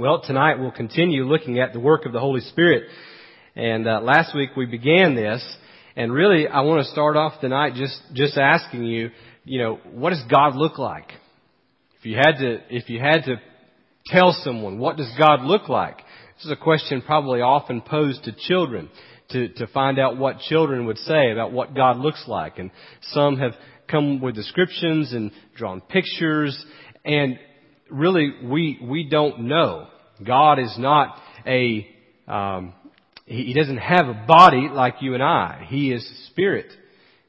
Well, tonight we'll continue looking at the work of the Holy Spirit. And uh, last week we began this, and really I want to start off tonight just just asking you, you know, what does God look like? If you had to, if you had to tell someone, what does God look like? This is a question probably often posed to children to, to find out what children would say about what God looks like. And some have come with descriptions and drawn pictures and really we, we don't know. God is not a, um, he, he doesn't have a body like you and I. He is spirit.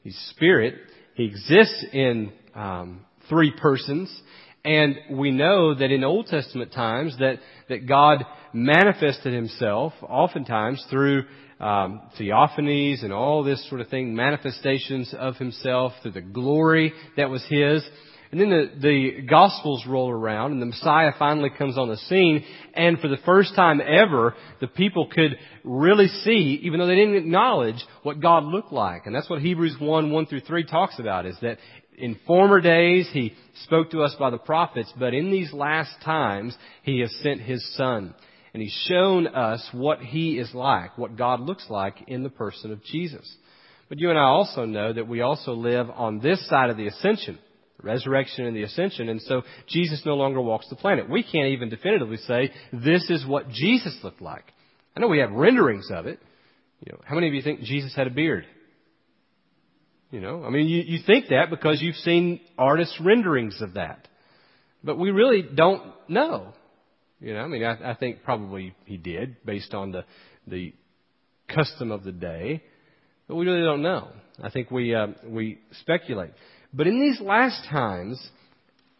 He's spirit. He exists in um, three persons. And we know that in Old Testament times that, that God manifested himself oftentimes through um, theophanies and all this sort of thing, manifestations of himself through the glory that was his. And then the, the Gospels roll around and the Messiah finally comes on the scene and for the first time ever, the people could really see, even though they didn't acknowledge, what God looked like. And that's what Hebrews 1, 1 through 3 talks about, is that in former days He spoke to us by the prophets, but in these last times He has sent His Son. And He's shown us what He is like, what God looks like in the person of Jesus. But you and I also know that we also live on this side of the ascension resurrection and the ascension. And so Jesus no longer walks the planet. We can't even definitively say this is what Jesus looked like. I know we have renderings of it. You know, how many of you think Jesus had a beard? You know, I mean, you, you think that because you've seen artists' renderings of that. But we really don't know. You know, I mean, I, I think probably he did based on the, the custom of the day. But we really don't know. I think we, uh, we speculate. But in these last times,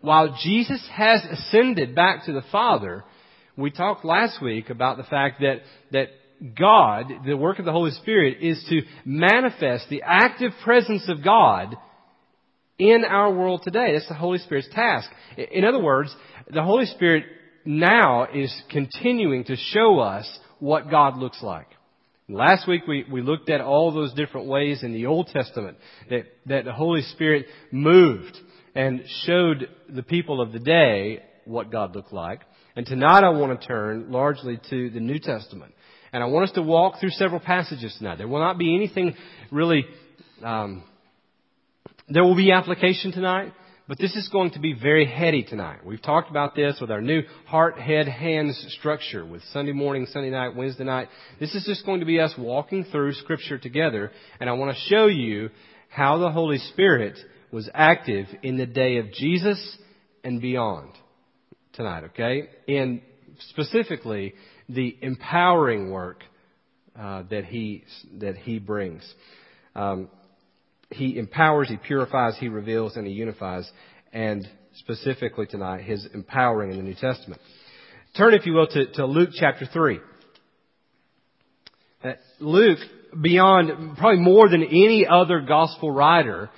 while Jesus has ascended back to the Father, we talked last week about the fact that, that God, the work of the Holy Spirit, is to manifest the active presence of God in our world today. That's the Holy Spirit's task. In other words, the Holy Spirit now is continuing to show us what God looks like. Last week we, we looked at all those different ways in the Old Testament that, that the Holy Spirit moved and showed the people of the day what God looked like. And tonight I want to turn largely to the New Testament. And I want us to walk through several passages tonight. There will not be anything really, um, there will be application tonight, but this is going to be very heady tonight. We've talked about this with our new heart, head, hands structure with Sunday morning, Sunday night, Wednesday night. This is just going to be us walking through Scripture together, and I want to show you how the Holy Spirit was active in the day of Jesus and beyond tonight, okay? And specifically, the empowering work uh, that he that he brings. Um, he empowers, He purifies, He reveals, and He unifies. And specifically tonight, His empowering in the New Testament. Turn, if you will, to, to Luke chapter 3. Uh, Luke, beyond probably more than any other gospel writer,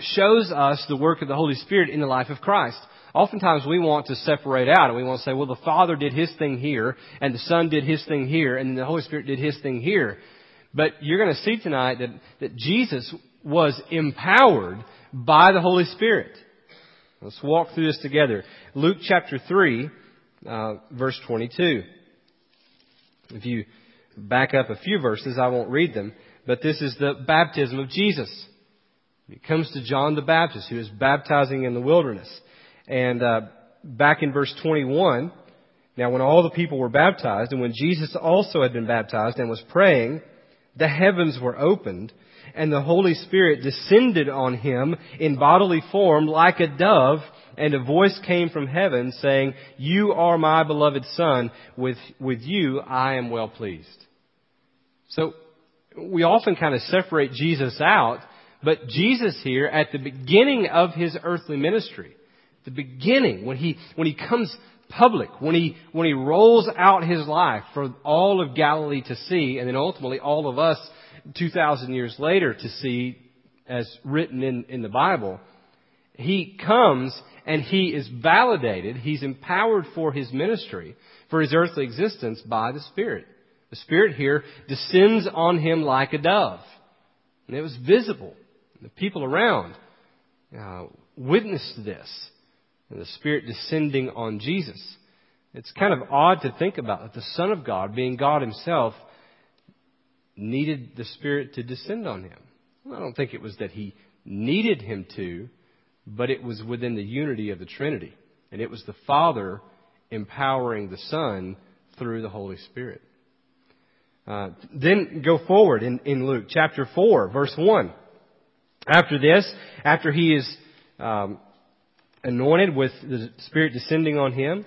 shows us the work of the Holy Spirit in the life of Christ. Oftentimes we want to separate out and we want to say, well, the Father did His thing here, and the Son did His thing here, and the Holy Spirit did His thing here. But you're going to see tonight that, that Jesus was empowered by the Holy Spirit. Let's walk through this together. Luke chapter 3, uh, verse 22. If you back up a few verses, I won't read them, but this is the baptism of Jesus. It comes to John the Baptist, who is baptizing in the wilderness. And uh, back in verse 21, now when all the people were baptized, and when Jesus also had been baptized and was praying, the heavens were opened, and the Holy Spirit descended on him in bodily form like a dove, and a voice came from heaven saying, You are my beloved Son, with, with you I am well pleased. So, we often kind of separate Jesus out, but Jesus here at the beginning of his earthly ministry, the beginning, when he, when he comes public, when he, when he rolls out his life for all of Galilee to see, and then ultimately all of us 2,000 years later to see as written in, in the Bible, he comes and he is validated, he's empowered for his ministry, for his earthly existence by the Spirit. The Spirit here descends on him like a dove. And it was visible. The people around uh, witnessed this. And the Spirit descending on Jesus. It's kind of odd to think about that the Son of God, being God Himself, needed the Spirit to descend on Him. Well, I don't think it was that He needed Him to, but it was within the unity of the Trinity. And it was the Father empowering the Son through the Holy Spirit. Uh, then go forward in, in Luke chapter 4, verse 1. After this, after he is um, anointed with the Spirit descending on him,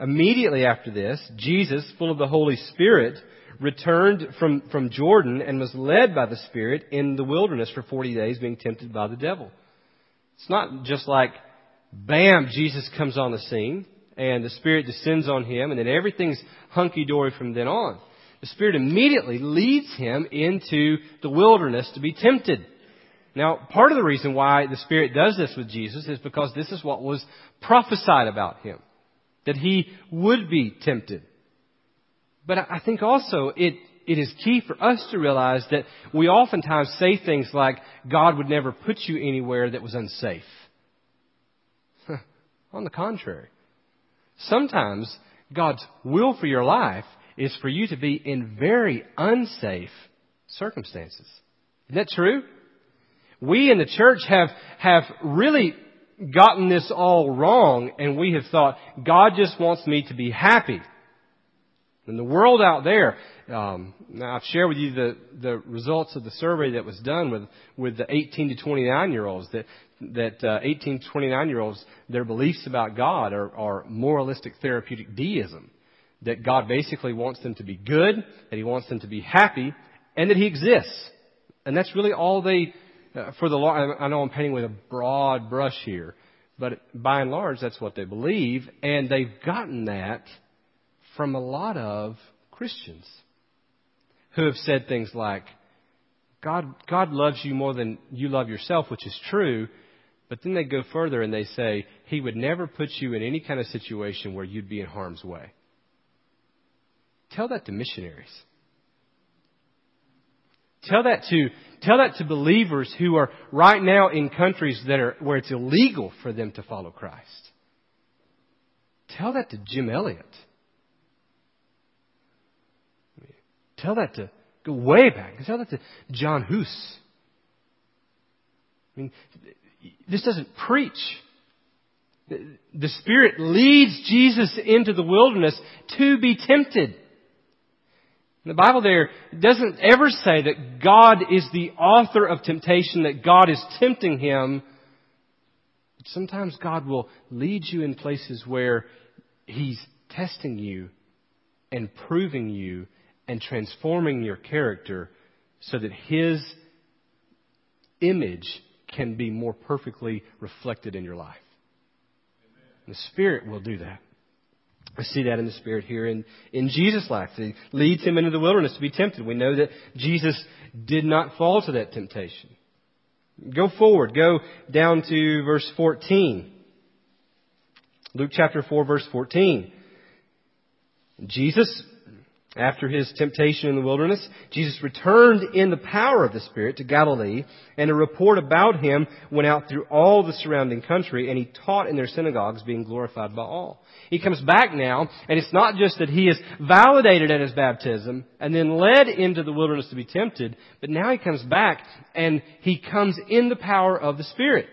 immediately after this, Jesus, full of the Holy Spirit, returned from, from Jordan and was led by the Spirit in the wilderness for 40 days, being tempted by the devil. It's not just like, bam, Jesus comes on the scene and the Spirit descends on him and then everything's hunky dory from then on. The Spirit immediately leads him into the wilderness to be tempted. Now, part of the reason why the Spirit does this with Jesus is because this is what was prophesied about him. That he would be tempted. But I think also it, it is key for us to realize that we oftentimes say things like, God would never put you anywhere that was unsafe. On the contrary. Sometimes God's will for your life is for you to be in very unsafe circumstances. Isn't that true? We in the church have, have really gotten this all wrong and we have thought, God just wants me to be happy. In the world out there, um, now I've shared with you the, the results of the survey that was done with, with the 18 to 29 year olds that, that uh, 18 to 29 year olds, their beliefs about God are, are moralistic therapeutic deism. That God basically wants them to be good, that He wants them to be happy, and that He exists. And that's really all they, Uh, for the law, I know I'm painting with a broad brush here, but by and large that's what they believe, and they've gotten that from a lot of Christians who have said things like, God, God loves you more than you love yourself, which is true, but then they go further and they say, He would never put you in any kind of situation where you'd be in harm's way. Tell that to missionaries. Tell that to, tell that to believers who are right now in countries that are, where it's illegal for them to follow Christ. Tell that to Jim Elliot. Tell that to go way back. Tell that to John Huss. I mean, this doesn't preach. The Spirit leads Jesus into the wilderness to be tempted. The Bible there doesn't ever say that God is the author of temptation, that God is tempting him. Sometimes God will lead you in places where He's testing you and proving you and transforming your character so that His image can be more perfectly reflected in your life. The Spirit will do that. I see that in the Spirit here in, in Jesus' life. He leads him into the wilderness to be tempted. We know that Jesus did not fall to that temptation. Go forward. Go down to verse 14. Luke chapter 4 verse 14. Jesus after his temptation in the wilderness, Jesus returned in the power of the Spirit to Galilee, and a report about him went out through all the surrounding country, and he taught in their synagogues, being glorified by all. He comes back now, and it's not just that he is validated at his baptism and then led into the wilderness to be tempted, but now he comes back and he comes in the power of the Spirit.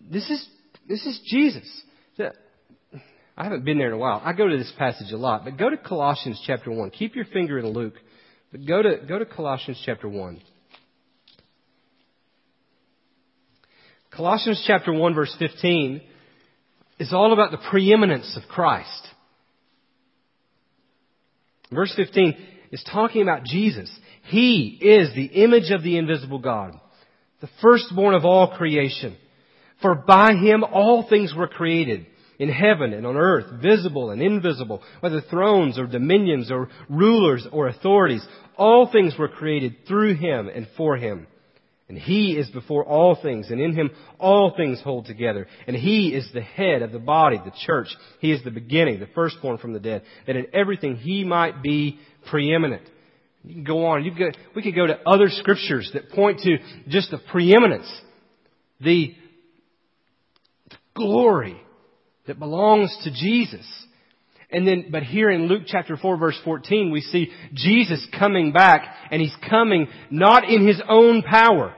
This is, this is Jesus. I haven't been there in a while. I go to this passage a lot, but go to Colossians chapter 1. Keep your finger in Luke, but go to, go to Colossians chapter 1. Colossians chapter 1 verse 15 is all about the preeminence of Christ. Verse 15 is talking about Jesus. He is the image of the invisible God, the firstborn of all creation. For by him all things were created in heaven and on earth, visible and invisible, whether thrones or dominions or rulers or authorities. All things were created through him and for him. And he is before all things, and in him all things hold together. And he is the head of the body, the church. He is the beginning, the firstborn from the dead, that in everything he might be preeminent. You can go on. You can, we could go to other scriptures that point to just the preeminence, the glory, that belongs to Jesus. And then, but here in Luke chapter 4 verse 14, we see Jesus coming back and He's coming not in His own power,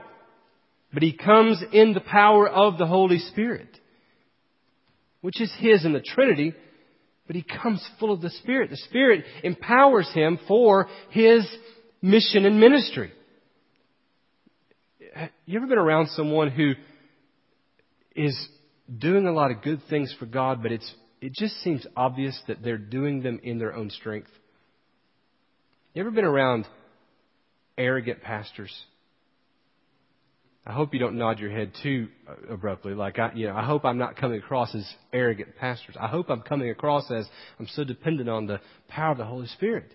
but He comes in the power of the Holy Spirit, which is His in the Trinity, but He comes full of the Spirit. The Spirit empowers Him for His mission and ministry. You ever been around someone who is doing a lot of good things for God, but it's it just seems obvious that they're doing them in their own strength. You ever been around arrogant pastors? I hope you don't nod your head too uh, abruptly. Like I, you know, I hope I'm not coming across as arrogant pastors. I hope I'm coming across as I'm so dependent on the power of the Holy Spirit.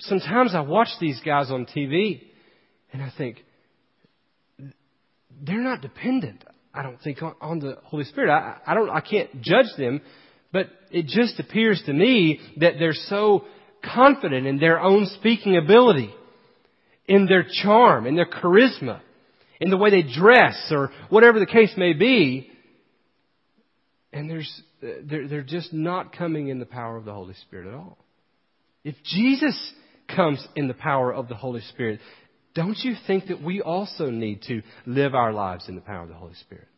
Sometimes I watch these guys on TV and I think they're not dependent. I don't think on, on the Holy Spirit. I, I don't. I can't judge them but it just appears to me that they're so confident in their own speaking ability, in their charm, in their charisma, in the way they dress, or whatever the case may be. And there's, they're, they're just not coming in the power of the Holy Spirit at all. If Jesus comes in the power of the Holy Spirit, don't you think that we also need to live our lives in the power of the Holy Spirit?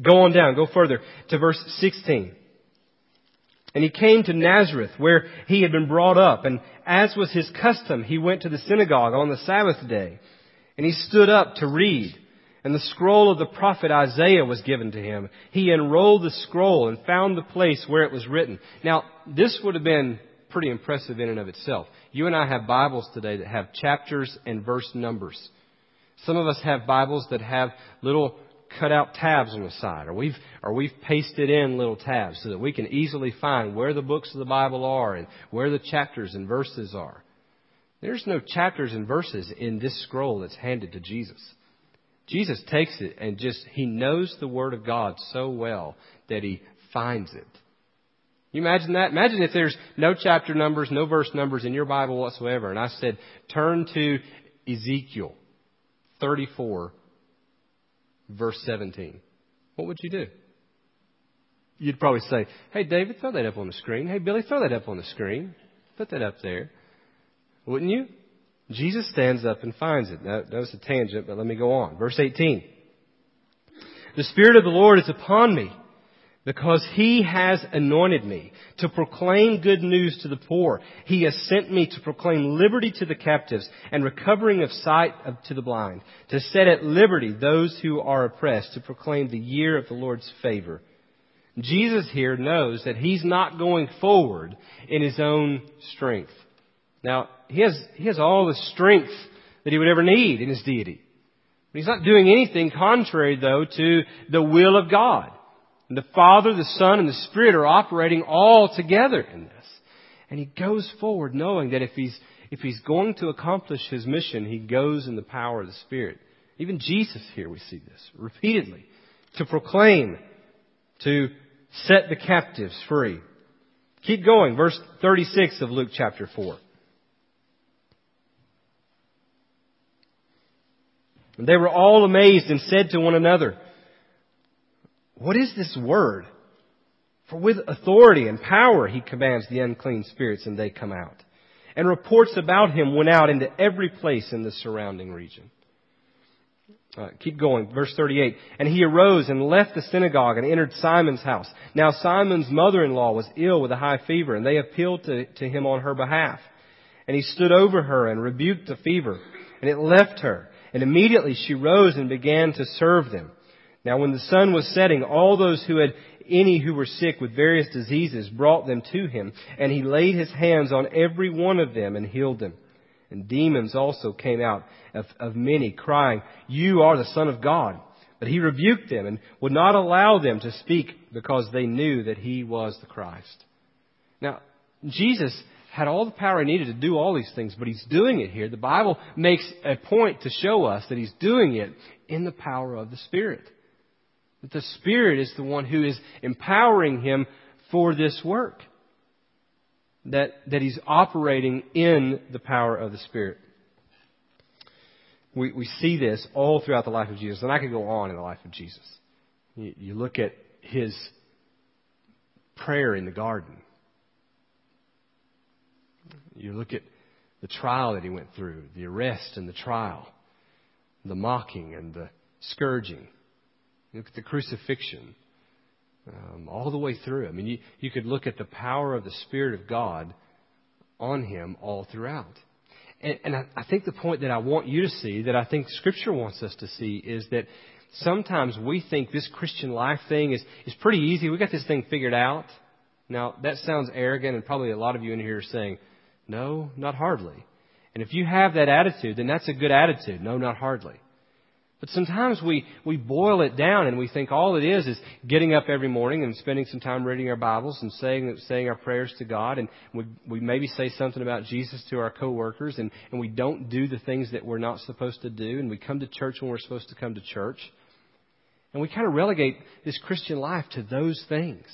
Go on down, go further to verse 16. And he came to Nazareth, where he had been brought up, and as was his custom, he went to the synagogue on the Sabbath day, and he stood up to read. And the scroll of the prophet Isaiah was given to him. He enrolled the scroll and found the place where it was written. Now, this would have been pretty impressive in and of itself. You and I have Bibles today that have chapters and verse numbers. Some of us have Bibles that have little cut out tabs on the side, or we've, or we've pasted in little tabs so that we can easily find where the books of the Bible are and where the chapters and verses are. There's no chapters and verses in this scroll that's handed to Jesus. Jesus takes it and just, he knows the Word of God so well that he finds it. You imagine that? Imagine if there's no chapter numbers, no verse numbers in your Bible whatsoever, and I said, turn to Ezekiel 34, verse 17, what would you do? You'd probably say, Hey, David, throw that up on the screen. Hey, Billy, throw that up on the screen. Put that up there. Wouldn't you? Jesus stands up and finds it. Now, that was a tangent, but let me go on. Verse 18. The Spirit of the Lord is upon me because he has anointed me to proclaim good news to the poor. He has sent me to proclaim liberty to the captives and recovering of sight to the blind, to set at liberty those who are oppressed, to proclaim the year of the Lord's favor. Jesus here knows that he's not going forward in his own strength. Now, he has, he has all the strength that he would ever need in his deity. But he's not doing anything contrary, though, to the will of God. And the Father, the Son, and the Spirit are operating all together in this. And he goes forward knowing that if he's, if he's going to accomplish his mission, he goes in the power of the Spirit. Even Jesus here, we see this repeatedly. To proclaim, to set the captives free. Keep going. Verse 36 of Luke chapter 4. And they were all amazed and said to one another, what is this word? For with authority and power he commands the unclean spirits and they come out. And reports about him went out into every place in the surrounding region. Uh, keep going. Verse 38. And he arose and left the synagogue and entered Simon's house. Now Simon's mother-in-law was ill with a high fever and they appealed to, to him on her behalf. And he stood over her and rebuked the fever and it left her. And immediately she rose and began to serve them. Now when the sun was setting, all those who had any who were sick with various diseases brought them to him, and he laid his hands on every one of them and healed them. And demons also came out of, of many, crying, You are the Son of God. But he rebuked them and would not allow them to speak because they knew that he was the Christ. Now, Jesus had all the power he needed to do all these things, but he's doing it here. The Bible makes a point to show us that he's doing it in the power of the Spirit. That the Spirit is the one who is empowering him for this work. That, that he's operating in the power of the Spirit. We, we see this all throughout the life of Jesus. And I could go on in the life of Jesus. You, you look at his prayer in the garden. You look at the trial that he went through, the arrest and the trial, the mocking and the scourging. Look at the crucifixion, um, all the way through. I mean, you, you could look at the power of the Spirit of God on him all throughout. And, and I, I think the point that I want you to see, that I think Scripture wants us to see, is that sometimes we think this Christian life thing is, is pretty easy. We got this thing figured out. Now, that sounds arrogant, and probably a lot of you in here are saying, no, not hardly. And if you have that attitude, then that's a good attitude. No, not hardly. But sometimes we, we boil it down and we think all it is is getting up every morning and spending some time reading our Bibles and saying, saying our prayers to God. And we, we maybe say something about Jesus to our coworkers and, and we don't do the things that we're not supposed to do. And we come to church when we're supposed to come to church. And we kind of relegate this Christian life to those things.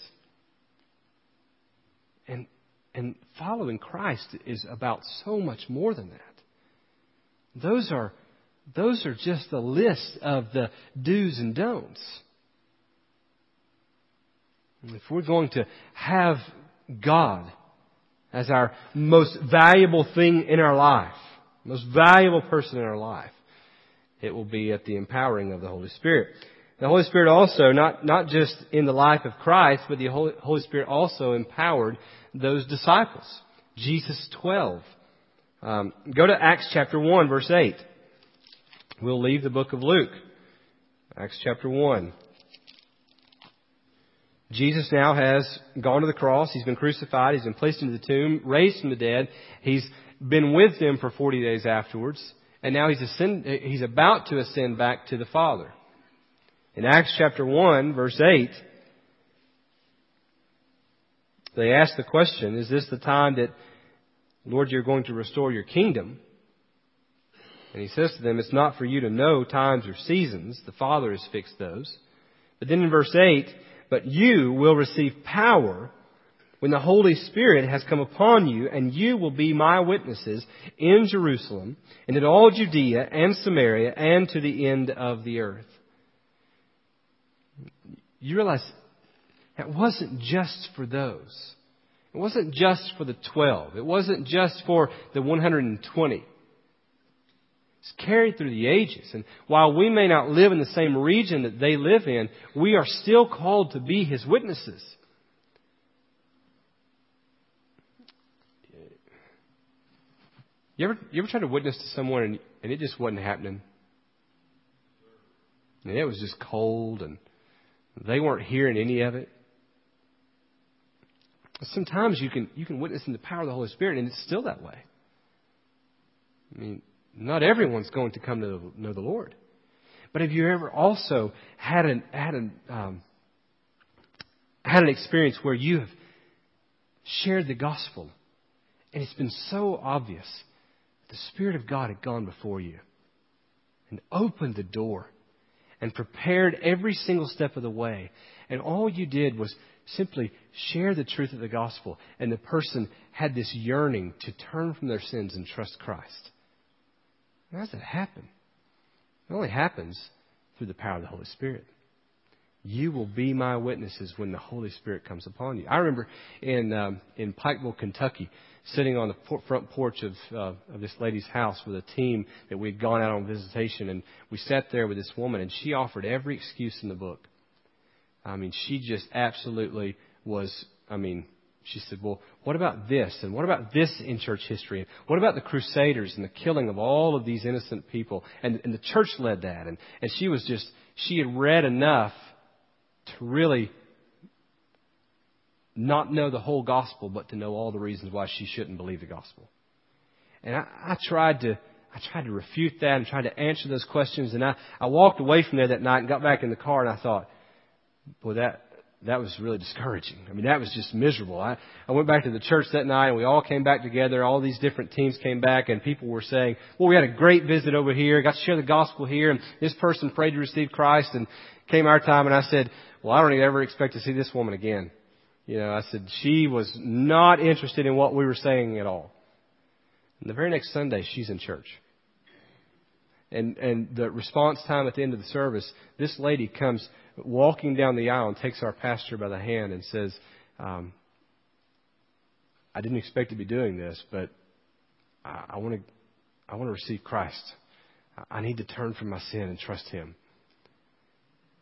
And, and following Christ is about so much more than that. Those are those are just a list of the do's and don'ts. If we're going to have God as our most valuable thing in our life, most valuable person in our life, it will be at the empowering of the Holy Spirit. The Holy Spirit also, not, not just in the life of Christ, but the Holy, Holy Spirit also empowered those disciples. Jesus 12. Um, go to Acts chapter 1, verse 8. We'll leave the book of Luke. Acts chapter 1. Jesus now has gone to the cross. He's been crucified. He's been placed into the tomb, raised from the dead. He's been with them for 40 days afterwards. And now he's, ascend, he's about to ascend back to the Father. In Acts chapter 1, verse 8, they ask the question, is this the time that, Lord, you're going to restore your kingdom? And he says to them, It's not for you to know times or seasons. The Father has fixed those. But then in verse 8, But you will receive power when the Holy Spirit has come upon you, and you will be my witnesses in Jerusalem, and in all Judea and Samaria, and to the end of the earth. You realize that wasn't just for those. It wasn't just for the 12. It wasn't just for the 120. It's carried through the ages. And while we may not live in the same region that they live in, we are still called to be His witnesses. You ever, you ever tried to witness to someone and, and it just wasn't happening? And it was just cold and they weren't hearing any of it. Sometimes you can, you can witness in the power of the Holy Spirit and it's still that way. I mean, not everyone's going to come to know the Lord. But have you ever also had an, had an, um, had an experience where you have shared the gospel and it's been so obvious that the Spirit of God had gone before you and opened the door and prepared every single step of the way. And all you did was simply share the truth of the gospel, and the person had this yearning to turn from their sins and trust Christ. How does that happen? It only happens through the power of the Holy Spirit. You will be my witnesses when the Holy Spirit comes upon you. I remember in um, in Pikeville, Kentucky, sitting on the front porch of uh, of this lady's house with a team that we had gone out on visitation, and we sat there with this woman, and she offered every excuse in the book. I mean, she just absolutely was. I mean, she said, Well, what about this? And what about this in church history? What about the Crusaders and the killing of all of these innocent people? And, and the church led that. And, and she was just, she had read enough to really not know the whole gospel, but to know all the reasons why she shouldn't believe the gospel. And I, I tried to, I tried to refute that and tried to answer those questions. And I, I walked away from there that night and got back in the car and I thought, boy, that, that was really discouraging. I mean, that was just miserable. I, I went back to the church that night and we all came back together. All these different teams came back and people were saying, well, we had a great visit over here, got to share the gospel here and this person prayed to receive Christ and came our time and I said, well, I don't ever expect to see this woman again. You know, I said she was not interested in what we were saying at all. And the very next Sunday, she's in church. And, and the response time at the end of the service, this lady comes walking down the aisle and takes our pastor by the hand and says, um, I didn't expect to be doing this, but I, I want to, I want to receive Christ. I need to turn from my sin and trust Him.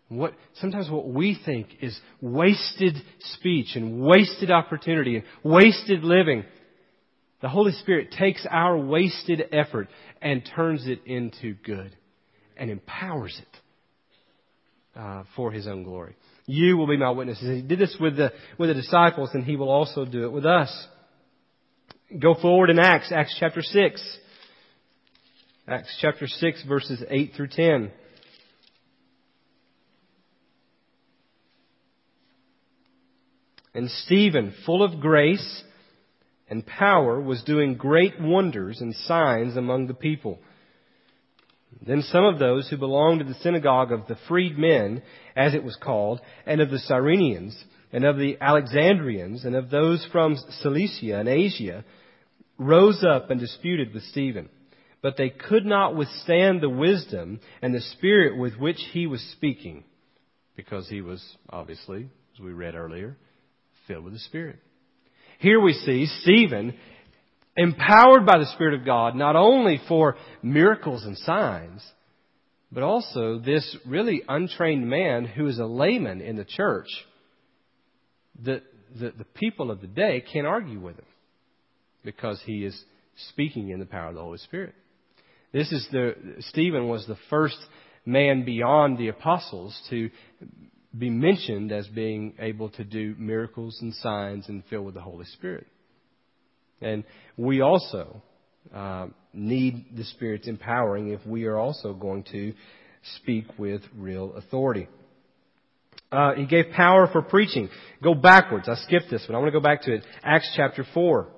What, sometimes what we think is wasted speech and wasted opportunity and wasted living, the Holy Spirit takes our wasted effort and turns it into good and empowers it uh, for His own glory. You will be my witnesses. He did this with the, with the disciples and He will also do it with us. Go forward in Acts, Acts chapter 6. Acts chapter 6 verses 8 through 10. And Stephen, full of grace and power, was doing great wonders and signs among the people. Then some of those who belonged to the synagogue of the freedmen, as it was called, and of the Cyrenians, and of the Alexandrians, and of those from Cilicia and Asia, rose up and disputed with Stephen. But they could not withstand the wisdom and the spirit with which he was speaking, because he was, obviously, as we read earlier, filled with the Spirit. Here we see Stephen empowered by the Spirit of God, not only for miracles and signs, but also this really untrained man who is a layman in the church. The, the, the people of the day can't argue with him because he is speaking in the power of the Holy Spirit. This is the, Stephen was the first man beyond the apostles to be mentioned as being able to do miracles and signs and fill with the Holy Spirit. And we also uh, need the Spirit's empowering if we are also going to speak with real authority. Uh, he gave power for preaching. Go backwards. I skipped this one. I want to go back to it. Acts chapter 4.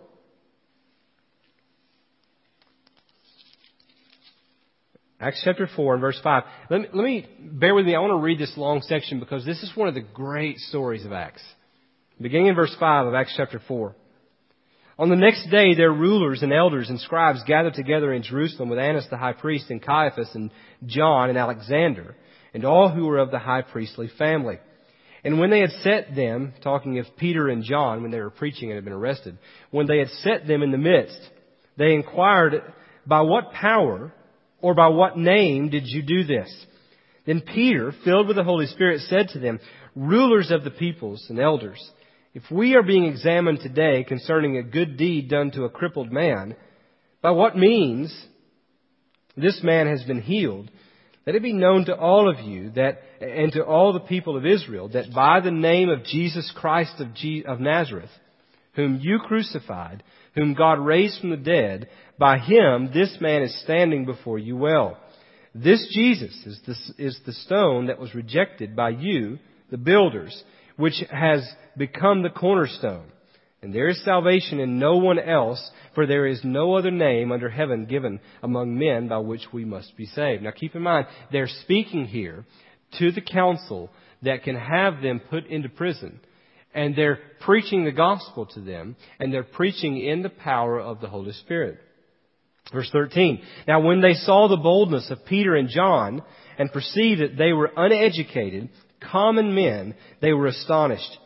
Acts chapter 4 and verse 5. Let me, let me, bear with me. I want to read this long section because this is one of the great stories of Acts. Beginning in verse 5 of Acts chapter 4. On the next day, their rulers and elders and scribes gathered together in Jerusalem with Annas the high priest and Caiaphas and John and Alexander and all who were of the high priestly family. And when they had set them, talking of Peter and John when they were preaching and had been arrested, when they had set them in the midst, they inquired by what power or by what name did you do this? Then Peter, filled with the Holy Spirit, said to them, Rulers of the peoples and elders, if we are being examined today concerning a good deed done to a crippled man, by what means this man has been healed, let it be known to all of you that, and to all the people of Israel, that by the name of Jesus Christ of, of Nazareth, whom you crucified, whom God raised from the dead, by him this man is standing before you well. This Jesus is the, is the stone that was rejected by you, the builders, which has become the cornerstone. And there is salvation in no one else, for there is no other name under heaven given among men by which we must be saved. Now keep in mind, they're speaking here to the council that can have them put into prison and they're preaching the gospel to them, and they're preaching in the power of the Holy Spirit. Verse 13. Now when they saw the boldness of Peter and John, and perceived that they were uneducated, common men, they were astonished.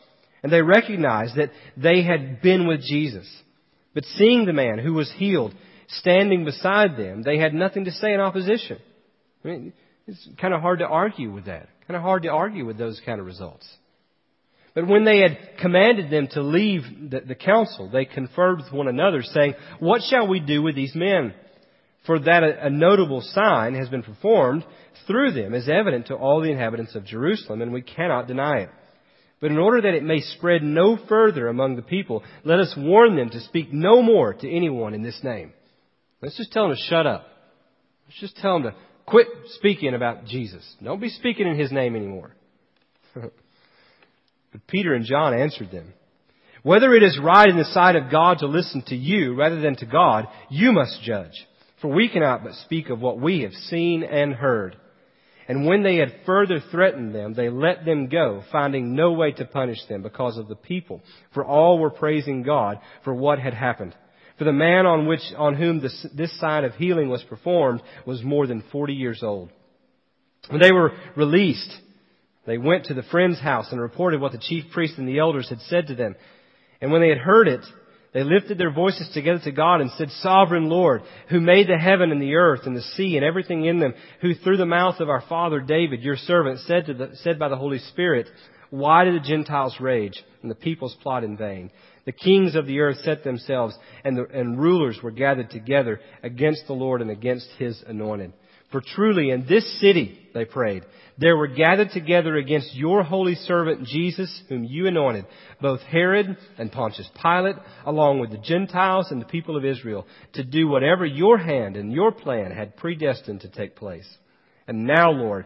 And they recognized that they had been with Jesus. But seeing the man who was healed standing beside them, they had nothing to say in opposition. I mean, it's kind of hard to argue with that. Kind of hard to argue with those kind of results. But when they had commanded them to leave the, the, council, they conferred with one another, saying, What shall we do with these men? For that a, a notable sign has been performed through them is evident to all the inhabitants of Jerusalem, and we cannot deny it. But in order that it may spread no further among the people, let us warn them to speak no more to anyone in this name. Let's just tell them to shut up. Let's just tell them to quit speaking about Jesus. Don't be speaking in His name anymore. But Peter and John answered them, Whether it is right in the sight of God to listen to you rather than to God, you must judge. For we cannot but speak of what we have seen and heard. And when they had further threatened them, they let them go, finding no way to punish them because of the people, for all were praising God for what had happened. For the man on which, on whom this, this sign of healing was performed was more than 40 years old. When they were released, they went to the friend's house and reported what the chief priests and the elders had said to them. And when they had heard it, they lifted their voices together to God and said, Sovereign Lord, who made the heaven and the earth and the sea and everything in them, who through the mouth of our father David, your servant, said, the, said by the Holy Spirit, why do the Gentiles rage and the peoples plot in vain? The kings of the earth set themselves and, the, and rulers were gathered together against the Lord and against his anointed. For truly in this city, they prayed, there were gathered together against your holy servant Jesus, whom you anointed, both Herod and Pontius Pilate, along with the Gentiles and the people of Israel, to do whatever your hand and your plan had predestined to take place. And now, Lord,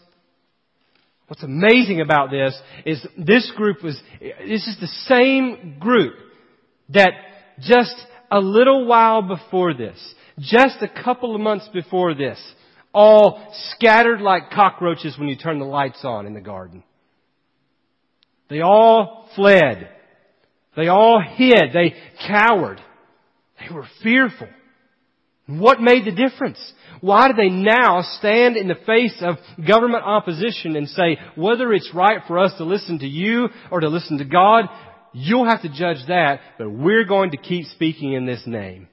What's amazing about this is this group was, this is the same group that just a little while before this, just a couple of months before this, all scattered like cockroaches when you turn the lights on in the garden. They all fled. They all hid. They cowered. They were fearful. What made the difference? Why do they now stand in the face of government opposition and say, whether it's right for us to listen to you or to listen to God, you'll have to judge that, but we're going to keep speaking in this name?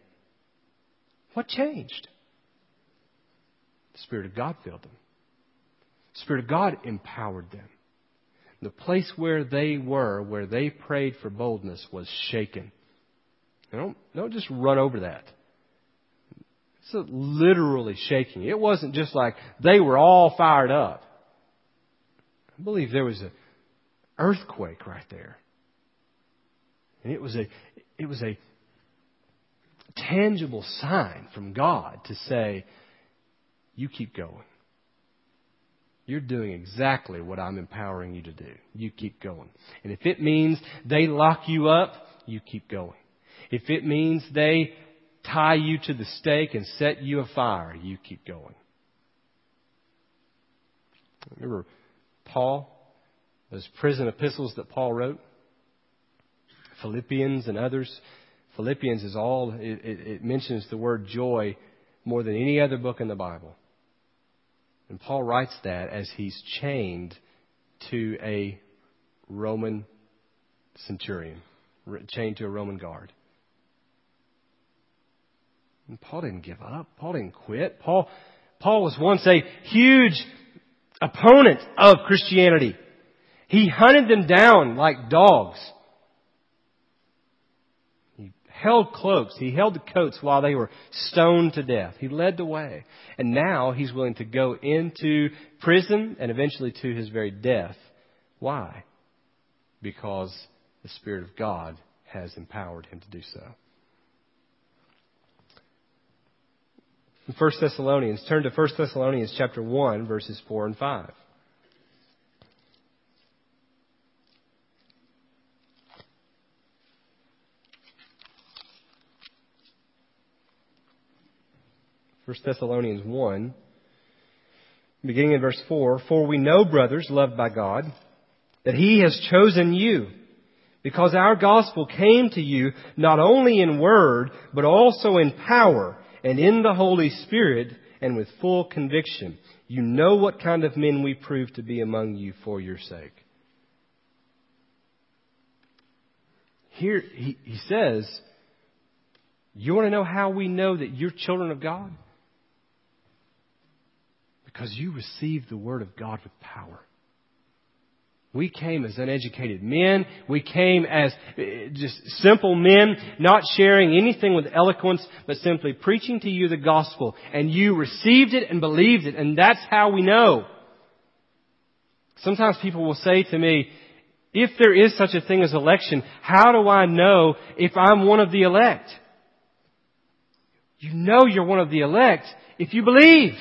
What changed? The Spirit of God filled them. The Spirit of God empowered them. The place where they were, where they prayed for boldness, was shaken. Don't, don't just run over that. It's literally shaking. It wasn't just like they were all fired up. I believe there was an earthquake right there. And it was a, it was a tangible sign from God to say, you keep going. You're doing exactly what I'm empowering you to do. You keep going. And if it means they lock you up, you keep going. If it means they tie you to the stake and set you afire, you keep going. Remember Paul, those prison epistles that Paul wrote? Philippians and others. Philippians is all, it, it, it mentions the word joy more than any other book in the Bible. And Paul writes that as he's chained to a Roman centurion, chained to a Roman guard. And Paul didn't give up. Paul didn't quit. Paul, Paul was once a huge opponent of Christianity. He hunted them down like dogs. He held cloaks. He held the coats while they were stoned to death. He led the way. And now he's willing to go into prison and eventually to his very death. Why? Because the Spirit of God has empowered him to do so. In 1 Thessalonians. Turn to 1 Thessalonians chapter 1 verses 4 and 5. First Thessalonians 1, beginning in verse 4, For we know, brothers, loved by God, that He has chosen you, because our gospel came to you not only in word, but also in power and in the Holy Spirit and with full conviction. You know what kind of men we prove to be among you for your sake. Here he, he says, You want to know how we know that you're children of God? Because you received the Word of God with power. We came as uneducated men. We came as uh, just simple men, not sharing anything with eloquence, but simply preaching to you the gospel. And you received it and believed it, and that's how we know. Sometimes people will say to me, if there is such a thing as election, how do I know if I'm one of the elect? You know you're one of the elect if you believe.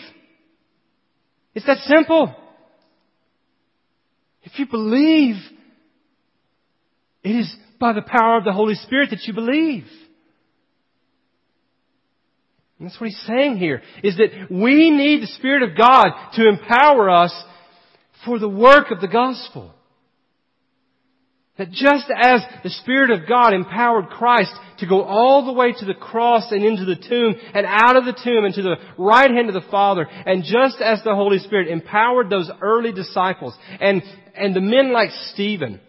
It's that simple. If you believe, it is by the power of the Holy Spirit that you believe. And that's what he's saying here, is that we need the Spirit of God to empower us for the work of the gospel. That just as the Spirit of God empowered Christ to go all the way to the cross and into the tomb and out of the tomb and to the right hand of the Father, and just as the Holy Spirit empowered those early disciples and, and the men like Stephen,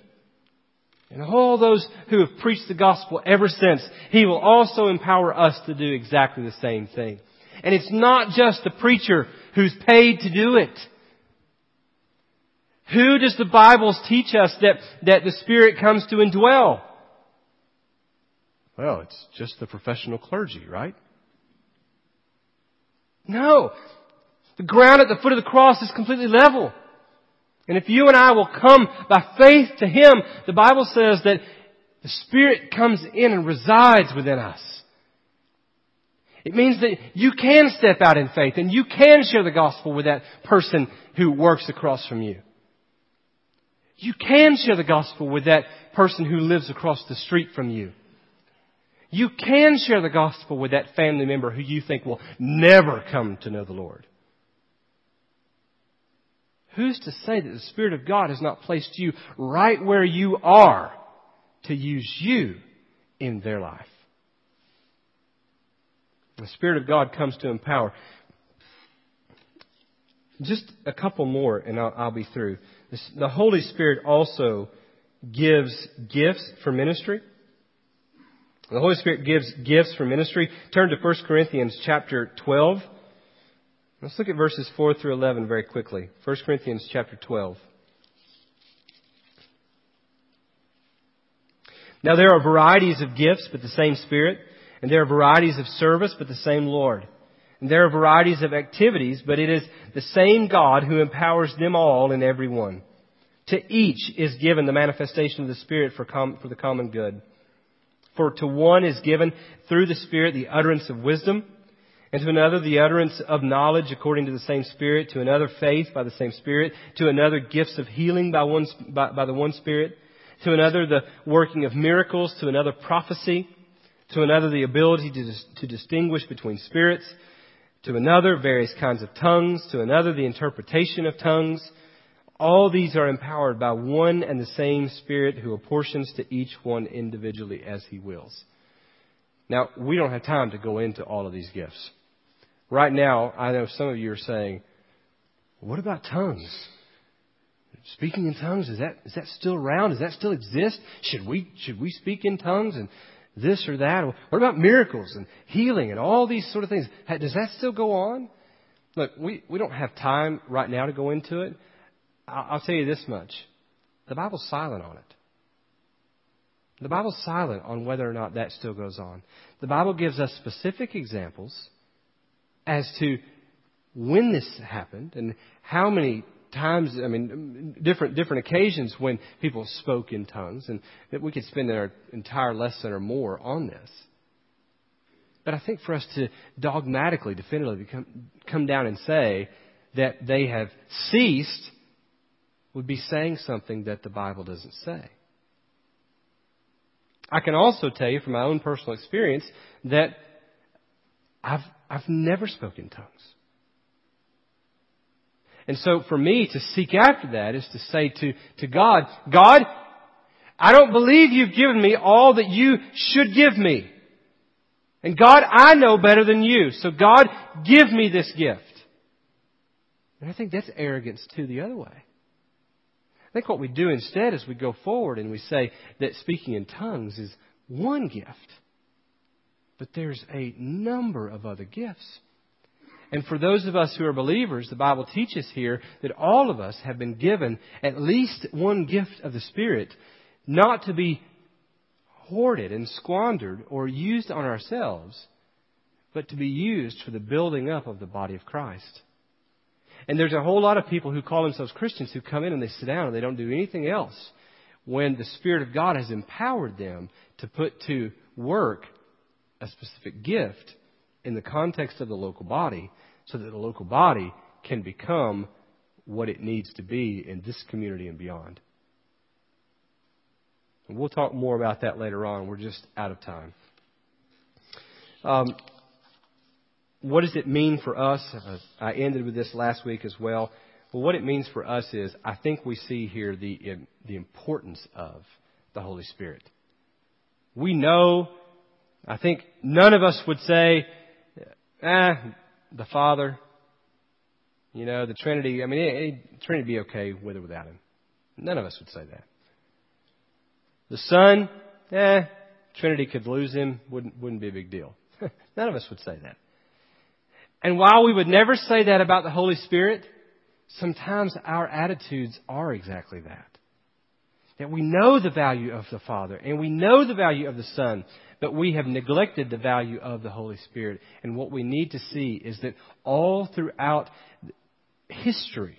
and all those who have preached the gospel ever since, He will also empower us to do exactly the same thing. And it's not just the preacher who's paid to do it. Who does the Bible teach us that, that the Spirit comes to indwell? Well, it's just the professional clergy, right? No. The ground at the foot of the cross is completely level. And if you and I will come by faith to Him, the Bible says that the Spirit comes in and resides within us. It means that you can step out in faith and you can share the gospel with that person who works across from you. You can share the gospel with that person who lives across the street from you. You can share the gospel with that family member who you think will never come to know the Lord. Who's to say that the Spirit of God has not placed you right where you are to use you in their life? The Spirit of God comes to empower. Just a couple more and I'll, I'll be through. The Holy Spirit also gives gifts for ministry. The Holy Spirit gives gifts for ministry. Turn to 1 Corinthians chapter 12. Let's look at verses 4 through 11 very quickly. 1 Corinthians chapter 12. Now there are varieties of gifts, but the same Spirit. And there are varieties of service, but the same Lord. And there are varieties of activities, but it is the same God who empowers them all in every one. To each is given the manifestation of the Spirit for, com- for the common good. For to one is given through the Spirit the utterance of wisdom and to another the utterance of knowledge according to the same Spirit, to another faith by the same Spirit, to another gifts of healing by, one, by, by the one Spirit, to another the working of miracles, to another prophecy, to another the ability to, to distinguish between spirits, to another various kinds of tongues, to another the interpretation of tongues. All these are empowered by one and the same Spirit who apportions to each one individually as he wills. Now, we don't have time to go into all of these gifts. Right now, I know some of you are saying, what about tongues? Speaking in tongues, is that, is that still around? Does that still exist? Should we, should we speak in tongues and this or that? What about miracles and healing and all these sort of things? Does that still go on? Look, we, we don't have time right now to go into it. I'll, I'll tell you this much. The Bible's silent on it. The Bible's silent on whether or not that still goes on. The Bible gives us specific examples as to when this happened and how many times, I mean, different, different occasions when people spoke in tongues, and that we could spend our entire lesson or more on this. But I think for us to dogmatically, definitively come, come down and say that they have ceased would be saying something that the Bible doesn't say. I can also tell you from my own personal experience that I've, I've never spoken tongues. And so for me to seek after that is to say to, to God, God, I don't believe you've given me all that you should give me. And God, I know better than you. So God, give me this gift. And I think that's arrogance too the other way. I think what we do instead is we go forward and we say that speaking in tongues is one gift. But there's a number of other gifts. And for those of us who are believers, the Bible teaches here that all of us have been given at least one gift of the Spirit, not to be hoarded and squandered or used on ourselves, but to be used for the building up of the body of Christ. And there's a whole lot of people who call themselves Christians who come in and they sit down and they don't do anything else when the Spirit of God has empowered them to put to work a specific gift in the context of the local body so that the local body can become what it needs to be in this community and beyond. And we'll talk more about that later on. We're just out of time. Um, what does it mean for us? Uh, I ended with this last week as well. But what it means for us is, I think we see here the the importance of the Holy Spirit. We know. I think none of us would say, "Ah, the Father, you know, the Trinity, I mean, any, Trinity be okay with or without him. None of us would say that. The Son, eh, Trinity could lose him, wouldn't, wouldn't be a big deal. None of us would say that. And while we would never say that about the Holy Spirit, sometimes our attitudes are exactly that. That we know the value of the Father and we know the value of the Son, but we have neglected the value of the Holy Spirit. And what we need to see is that all throughout history,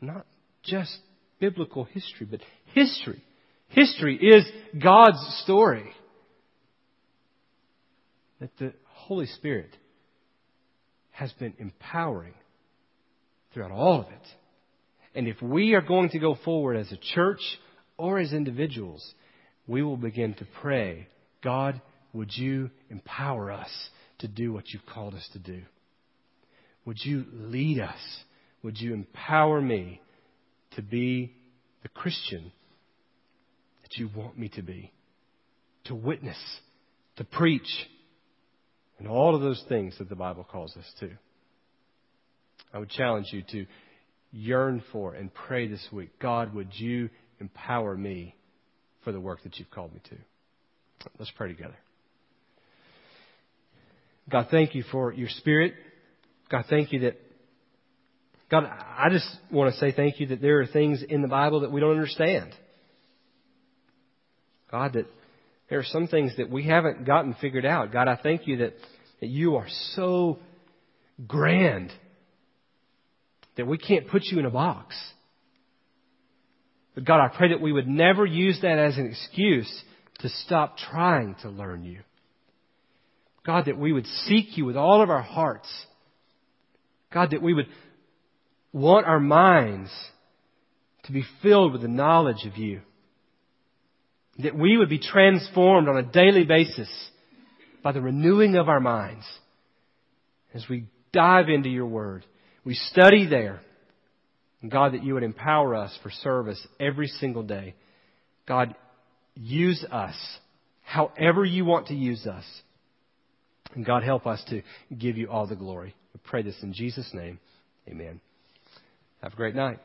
not just biblical history, but history. History is God's story. That the Holy Spirit has been empowering throughout all of it. And if we are going to go forward as a church or as individuals, we will begin to pray, God, would you empower us to do what you've called us to do? Would you lead us? Would you empower me to be the Christian that you want me to be? To witness, to preach, and all of those things that the Bible calls us to. I would challenge you to yearn for and pray this week God, would you empower me for the work that you've called me to? Let's pray together. God, thank you for your spirit. God, thank you that, God, I just want to say thank you that there are things in the Bible that we don't understand. God, that there are some things that we haven't gotten figured out. God, I thank you that, that you are so grand that we can't put you in a box. But God, I pray that we would never use that as an excuse to stop trying to learn you. God, that we would seek you with all of our hearts God, that we would want our minds to be filled with the knowledge of you. That we would be transformed on a daily basis by the renewing of our minds as we dive into your word. We study there. And God, that you would empower us for service every single day. God, use us however you want to use us. And God, help us to give you all the glory. We pray this in Jesus' name. Amen. Have a great night.